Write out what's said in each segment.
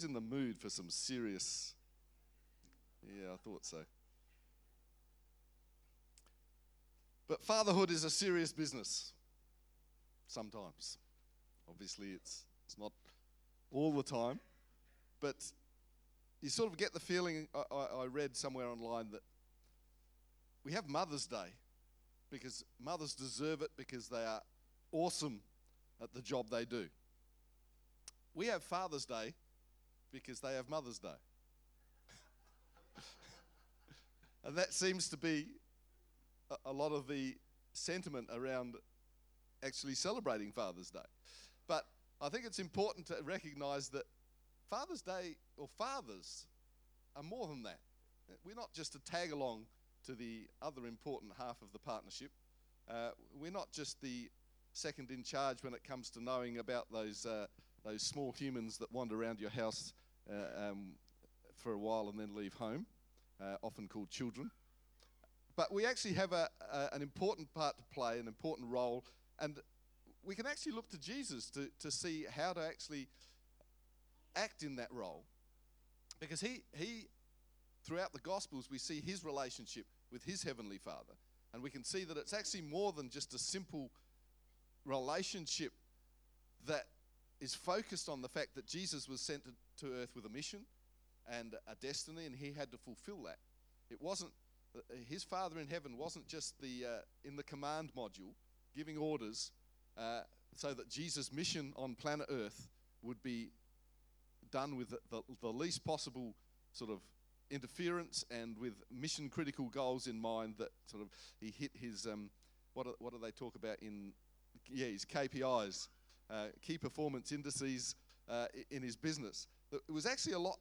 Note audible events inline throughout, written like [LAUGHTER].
Who's in the mood for some serious? Yeah, I thought so. But fatherhood is a serious business sometimes. Obviously, it's, it's not all the time. But you sort of get the feeling, I, I, I read somewhere online, that we have Mother's Day because mothers deserve it because they are awesome at the job they do. We have Father's Day because they have Mother's Day. [LAUGHS] and that seems to be a, lot of the sentiment around actually celebrating Father's Day. But I think it's important to recognize that Father's Day or fathers are more than that. We're not just a tag along to the other important half of the partnership. Uh, we're not just the second in charge when it comes to knowing about those, uh, those small humans that wander around your house uh, um, for a while and then leave home, uh, often called children. But we actually have a, a, an important part to play, an important role, and we can actually look to Jesus to, to see how to actually act in that role. Because he, he, throughout the Gospels, we see his relationship with his Heavenly Father. And we can see that it's actually more than just a simple relationship that is focused on the fact that Jesus was sent to, to earth with a mission and a destiny, and he had to fulfill that. It wasn't uh, his Father in heaven wasn't just the uh, in the command module giving orders uh, so that Jesus' mission on planet Earth would be done with the, the, the least possible sort of interference and with mission critical goals in mind that sort of he hit his um, what, do, what do they talk about in yeah his KPIs uh, key performance indices uh, in his business it was actually a lot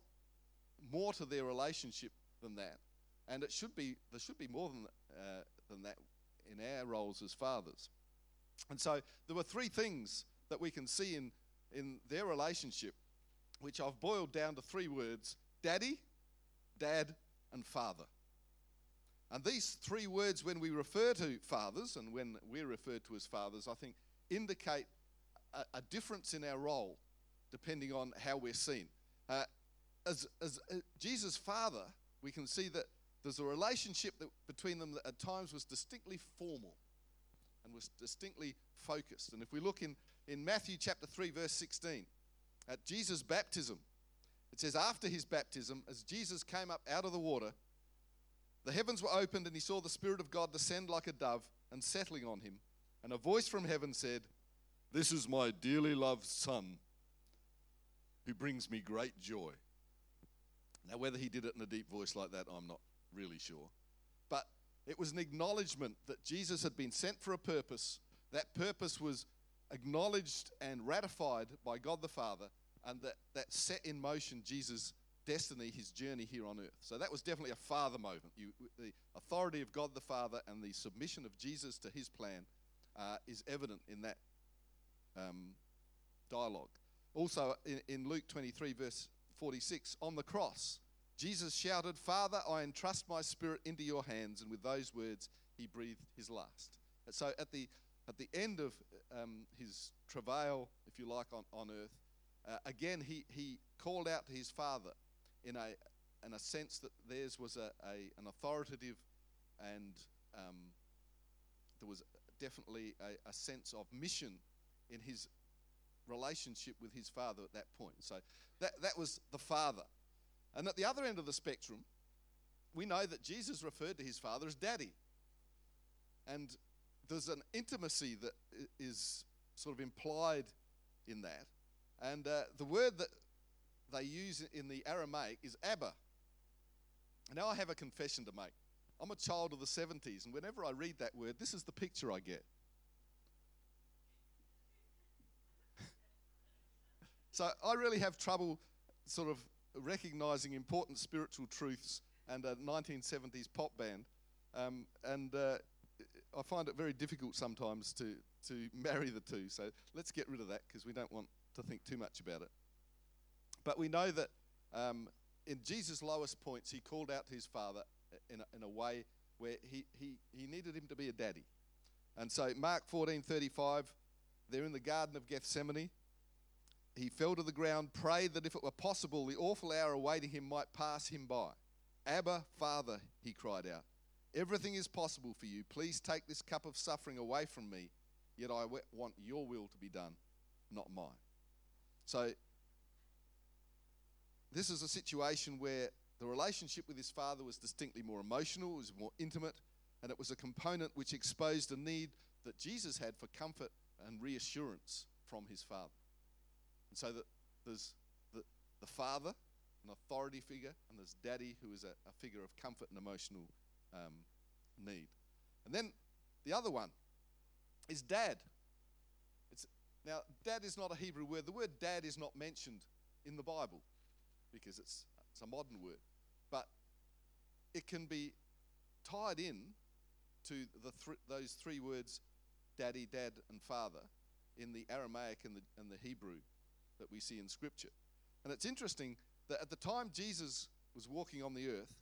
more to their relationship than that and it should be there should be more than uh, than that in our roles as fathers and so there were three things that we can see in in their relationship which I've boiled down to three words daddy dad, and father. And these three words, when we refer to fathers and when we're referred to as fathers, I think indicate a, a difference in our role depending on how we're seen. Uh, as, as uh, Jesus' father, we can see that there's a relationship that, between them that at times was distinctly formal and was distinctly focused. And if we look in, in Matthew chapter 3, verse 16, at Jesus' baptism, it says, After his baptism, as Jesus came up out of the water, the heavens were opened, and he saw the Spirit of God descend like a dove and settling on him. And a voice from heaven said, This is my dearly loved Son, who brings me great joy. Now, whether he did it in a deep voice like that, I'm not really sure. But it was an acknowledgement that Jesus had been sent for a purpose. That purpose was acknowledged and ratified by God the Father, and that, that set in motion Jesus' destiny, his journey here on earth. So that was definitely a father moment. You, the authority of God the Father and the submission of Jesus to his plan uh, is evident in that um, dialogue. Also, in, in Luke 23, verse 46, on the cross, Jesus shouted, Father, I entrust my spirit into your hands. And with those words, he breathed his last. And so at the, at the end of um, his travail, if you like, on, on earth, uh, again, he, he called out to his father in a, in a sense that theirs was a, a an authoritative and um, there was definitely a, a, sense of mission in his relationship with his father at that point. So that, that was the father. And at the other end of the spectrum, we know that Jesus referred to his father as daddy. And there's an intimacy that is sort of implied in that. And uh, the word that they use in the Aramaic is Abba. Now, I have a confession to make. I'm a child of the 70s, and whenever I read that word, this is the picture I get. So I really have trouble sort of recognizing important spiritual truths and a 1970s pop band. Um, and uh, I find it very difficult sometimes to, to marry the two. So let's get rid of that because we don't want to think too much about it. But we know that um, in Jesus' lowest points, he called out to his father in a, in a way where he, he, he needed him to be a daddy. And so, Mark 14 35, they're in the Garden of Gethsemane. He fell to the ground, prayed that if it were possible, the awful hour awaiting him might pass him by. Abba, Father, he cried out, everything is possible for you. Please take this cup of suffering away from me, yet I want your will to be done, not mine. So, this is a situation where the relationship with his father was distinctly more emotional, it was more intimate, and it was a component which exposed a need that Jesus had for comfort and reassurance from his father. And so that there's the, the father, an authority figure, and there's daddy, who is a, a figure of comfort and emotional um, need. And then the other one is dad. It's, now, dad is not a Hebrew word. The word dad is not mentioned in the Bible because it's, it's a modern word. But it can be tied in to the th- those three words daddy, dad, and father in the Aramaic and the, and the Hebrew that we see in Scripture. And it's interesting that at the time Jesus was walking on the earth,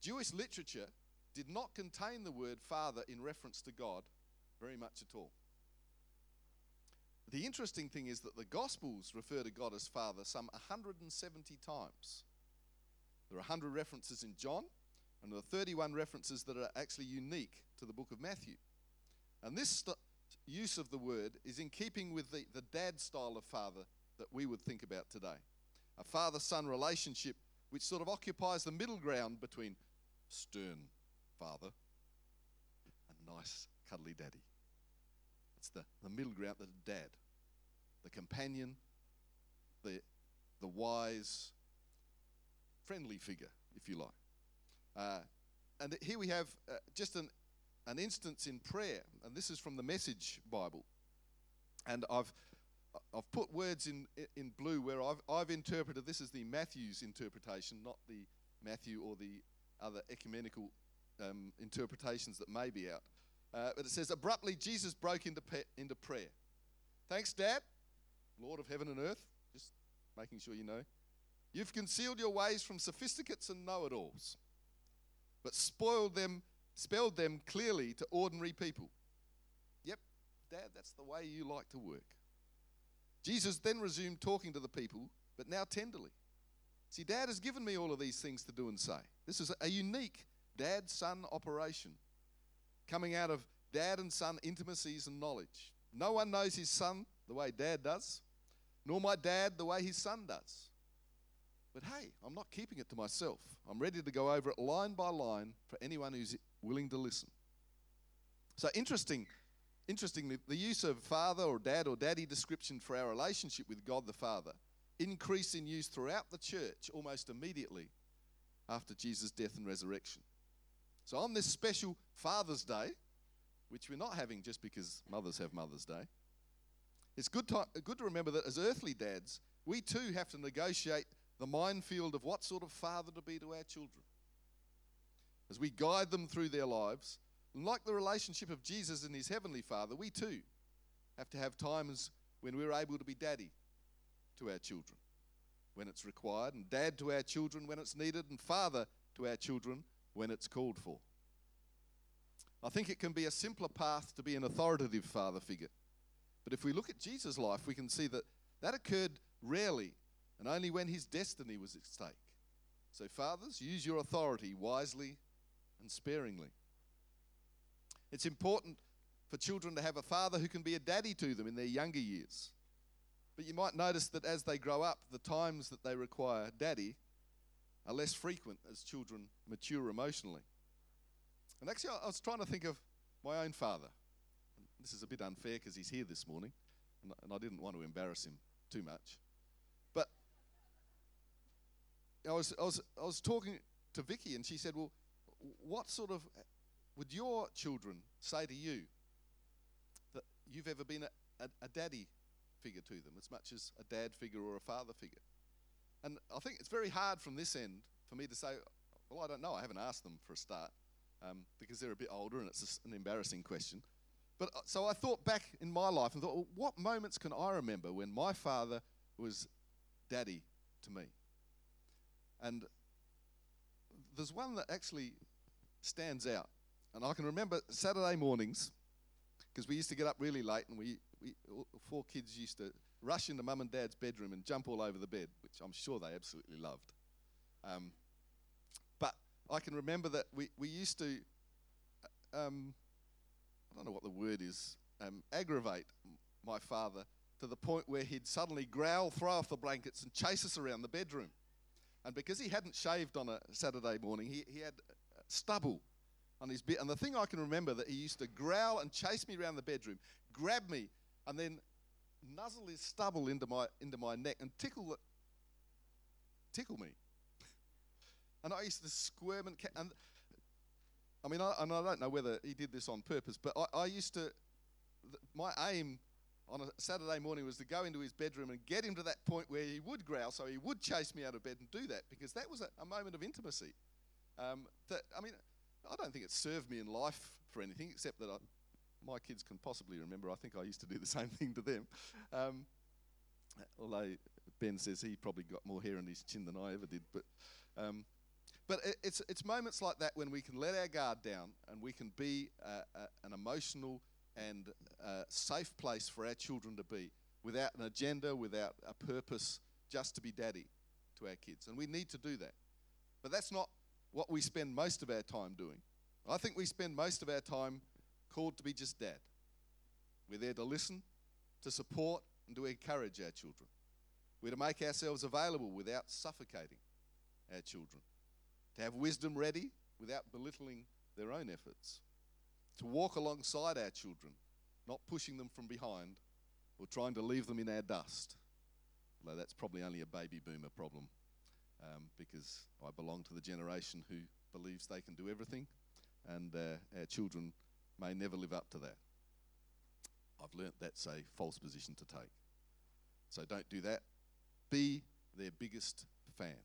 Jewish literature did not contain the word father in reference to God very much at all. The interesting thing is that the Gospels refer to God as Father some 170 times. There are 100 references in John, and there are 31 references that are actually unique to the book of Matthew. And this st- use of the word is in keeping with the, the dad style of father that we would think about today. A father son relationship which sort of occupies the middle ground between stern father and nice cuddly daddy. It's the, the middle ground, the dad, the companion, the, the wise, friendly figure, if you like. Uh, and here we have uh, just an, an instance in prayer, and this is from the Message Bible. And I've, I've put words in, in blue where I've, I've interpreted this as the Matthew's interpretation, not the Matthew or the other ecumenical um, interpretations that may be out. Uh, but it says, abruptly, Jesus broke into, pe- into prayer. Thanks, Dad, Lord of heaven and earth. Just making sure you know. You've concealed your ways from sophisticates and know it alls, but spoiled them, spelled them clearly to ordinary people. Yep, Dad, that's the way you like to work. Jesus then resumed talking to the people, but now tenderly. See, Dad has given me all of these things to do and say. This is a unique dad son operation coming out of dad and son intimacies and knowledge. No one knows his son the way dad does, nor my dad the way his son does. But hey, I'm not keeping it to myself. I'm ready to go over it line by line for anyone who's willing to listen. So interesting, interestingly, the use of father or dad or daddy description for our relationship with God the Father increased in use throughout the church almost immediately after Jesus' death and resurrection. So on this special Father's Day, which we're not having just because mothers have Mother's Day, it's good to, good to remember that as earthly dads, we too have to negotiate the minefield of what sort of father to be to our children. As we guide them through their lives, like the relationship of Jesus and his heavenly Father, we too have to have times when we're able to be daddy to our children when it's required, and dad to our children when it's needed, and father to our children when it's called for. I think it can be a simpler path to be an authoritative father figure. But if we look at Jesus' life, we can see that that occurred rarely and only when his destiny was at stake. So, fathers, use your authority wisely and sparingly. It's important for children to have a father who can be a daddy to them in their younger years. But you might notice that as they grow up, the times that they require daddy are less frequent as children mature emotionally. And actually, I was trying to think of my own father. This is a bit unfair because he's here this morning, and I didn't want to embarrass him too much. But I was, I was, I was talking to Vicky, and she said, Well, what sort of would your children say to you that you've ever been a, a, a daddy figure to them as much as a dad figure or a father figure? And I think it's very hard from this end for me to say, Well, I don't know. I haven't asked them for a start um, because they're a bit older and it's an embarrassing question. But uh, so I thought back in my life and thought, well, what moments can I remember when my father was daddy to me? And there's one that actually stands out. And I can remember Saturday mornings, because we used to get up really late and we, we four kids used to rush into mum and dad's bedroom and jump all over the bed, which I'm sure they absolutely loved. Um, but I can remember that we, we used to, um, I don't know what the word is, um, aggravate my father to the point where he'd suddenly growl, throw off the blankets, and chase us around the bedroom. And because he hadn't shaved on a Saturday morning, he, he had stubble on his beard. And the thing I can remember that he used to growl and chase me around the bedroom, grab me, and then nuzzle his stubble into my into my neck and tickle tickle me. [LAUGHS] and I used to squirm and and I mean, I, and I don't know whether he did this on purpose, but I, I used to. th- My aim on a Saturday morning was to go into his bedroom and get him to that point where he would growl, so he would chase me out of bed and do that because that was a, a moment of intimacy. Um, that I mean, I don't think it served me in life for anything except that I, my kids can possibly remember. I think I used to do the [LAUGHS] same thing to them. Um, although Ben says he probably got more hair on his chin than I ever did, but. Um, but it, it's, it's moments like that when we can let our guard down and we can be uh, uh, an emotional and uh, safe place for our children to be without an agenda, without a purpose, just to be daddy to our kids. And we need to do that. But that's not what we spend most of our time doing. I think we spend most of our time called to be just dad. We're there to listen, to support, and to encourage our children. We're to make ourselves available without suffocating our children to have wisdom ready without belittling their own efforts, to walk alongside our children, not pushing them from behind or trying to leave them in our dust. Although that's probably only a baby boomer problem, um, because I belong to the generation who believes they can do everything, and uh, our children may never live up to that. I've learnt that's a false position to take. So don't do that. Be their biggest fan.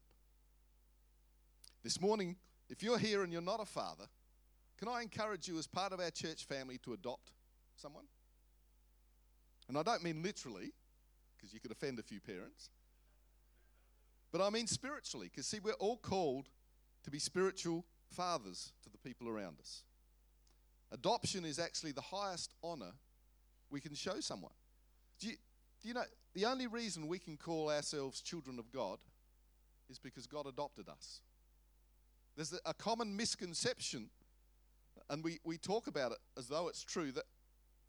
This morning, if you're here and you're not a father, can I encourage you as part of our church family to adopt someone? And I don't mean literally, because you could offend a few parents, but I mean spiritually, because see, we're all called to be spiritual fathers to the people around us. Adoption is actually the highest honor we can show someone. Do you, do you know the only reason we can call ourselves children of God is because God adopted us? There's a common misconception, and we, we talk about it as though it's true, that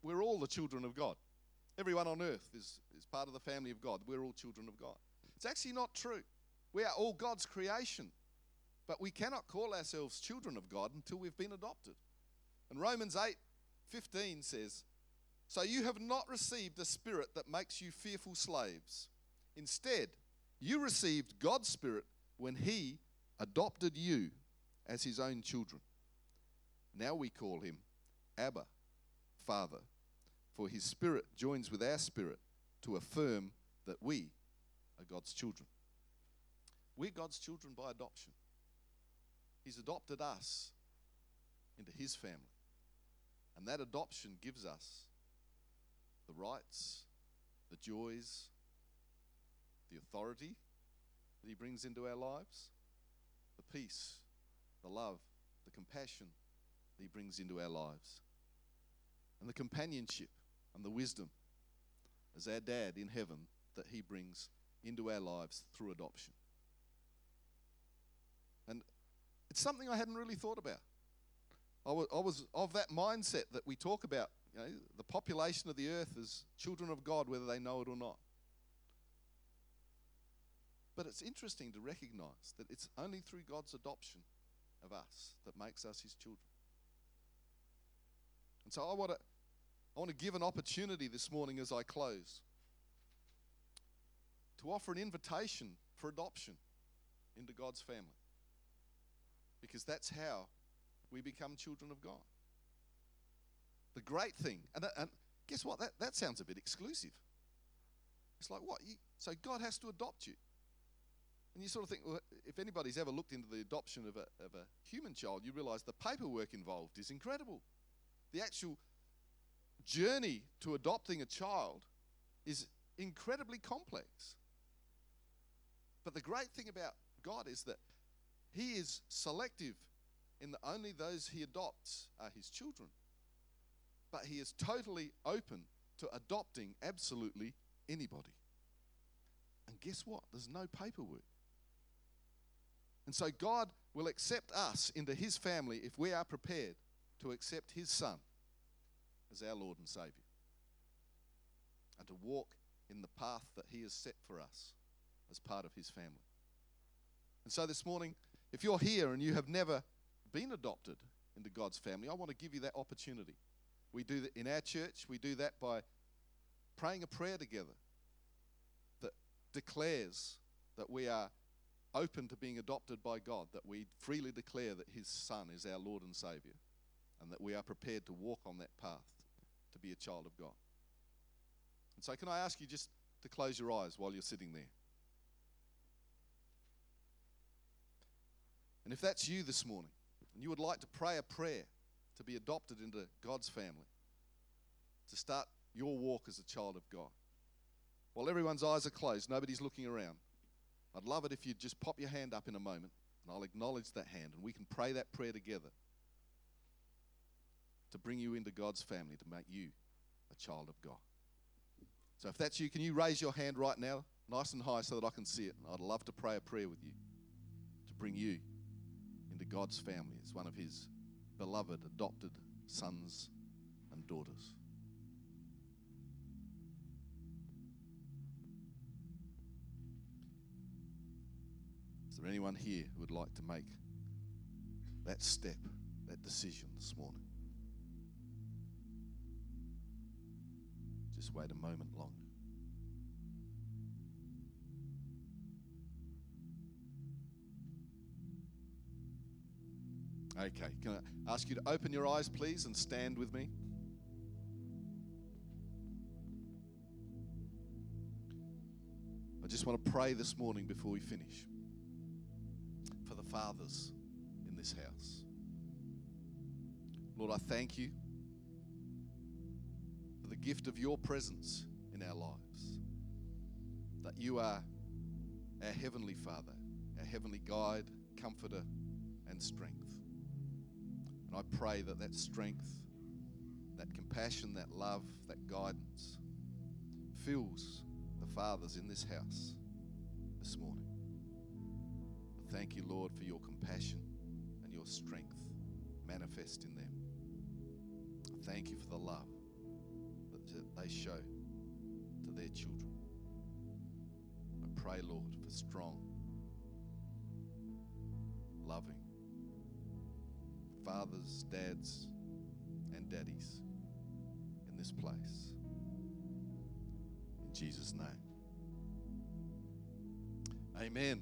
we're all the children of God. Everyone on earth is, is part of the family of God. We're all children of God. It's actually not true. We are all God's creation, but we cannot call ourselves children of God until we've been adopted. And Romans 8 15 says, So you have not received a spirit that makes you fearful slaves. Instead, you received God's spirit when He adopted you as his own children. Now we call him Abba, Father, for his spirit joins with our spirit to affirm that we are God's children. We're God's children by adoption. He's adopted us into his family. And that adoption gives us the rights, the joys, the authority that he brings into our lives the peace, the love, the compassion that He brings into our lives, and the companionship and the wisdom as our dad in heaven that He brings into our lives through adoption. And it's something I hadn't really thought about. I was, I was of that mindset that we talk about, you know, the population of the earth is children of God, whether they know it or not. But it's interesting to recognize that it's only through God's adoption of us that makes us his children. And so I want to I want to give an opportunity this morning as I close to offer an invitation for adoption into God's family. Because that's how we become children of God. The great thing, and, and guess what? That, that sounds a bit exclusive. It's like, what? You, so God has to adopt you. And you sort of think, well, if anybody's ever looked into the adoption of a, of a human child, you realize the paperwork involved is incredible. The actual journey to adopting a child is incredibly complex. But the great thing about God is that He is selective in that only those He adopts are His children. But He is totally open to adopting absolutely anybody. And guess what? There's no paperwork. And so God will accept us into his family if we are prepared to accept his son as our Lord and Savior and to walk in the path that he has set for us as part of his family. And so this morning, if you're here and you have never been adopted into God's family, I want to give you that opportunity. We do that in our church, we do that by praying a prayer together that declares that we are open to being adopted by God, that we freely declare that His Son is our Lord and Savior, and that we are prepared to walk on that path to be a child of God. And so, can I ask you just to close your eyes while you're sitting there? And if that's you this morning, and you would like to pray a prayer to be adopted into God's family, to start your walk as a child of God, while everyone's eyes are closed, nobody's looking around, I'd love it if you'd just pop your hand up in a moment, and I'll acknowledge that hand, and we can pray that prayer together to bring you into God's family, to make you a child of God. So if that's you, can you raise your hand right now, nice and high, so that I can see it? I'd love to pray a prayer with you to bring you God's family as one of His beloved, adopted sons and daughters. Is there anyone here who would like to make that step, that decision this morning? Just wait a moment longer. Okay, can I ask you to open your eyes, please, and stand with me? I just want to pray this morning before we finish for the fathers in this house. Lord, I thank you for the gift of your presence in our lives. That you are our Heavenly Father, our Heavenly Guide, Comforter, and strength. I pray that that strength, that compassion, that love, that guidance fills the fathers in this house this morning. Thank you, Lord, for your compassion and your strength manifest in them. Thank you for the love that they show to their children. I pray, Lord, for strong, loving fathers, dads, and daddies in this place. In Jesus' name. Amen.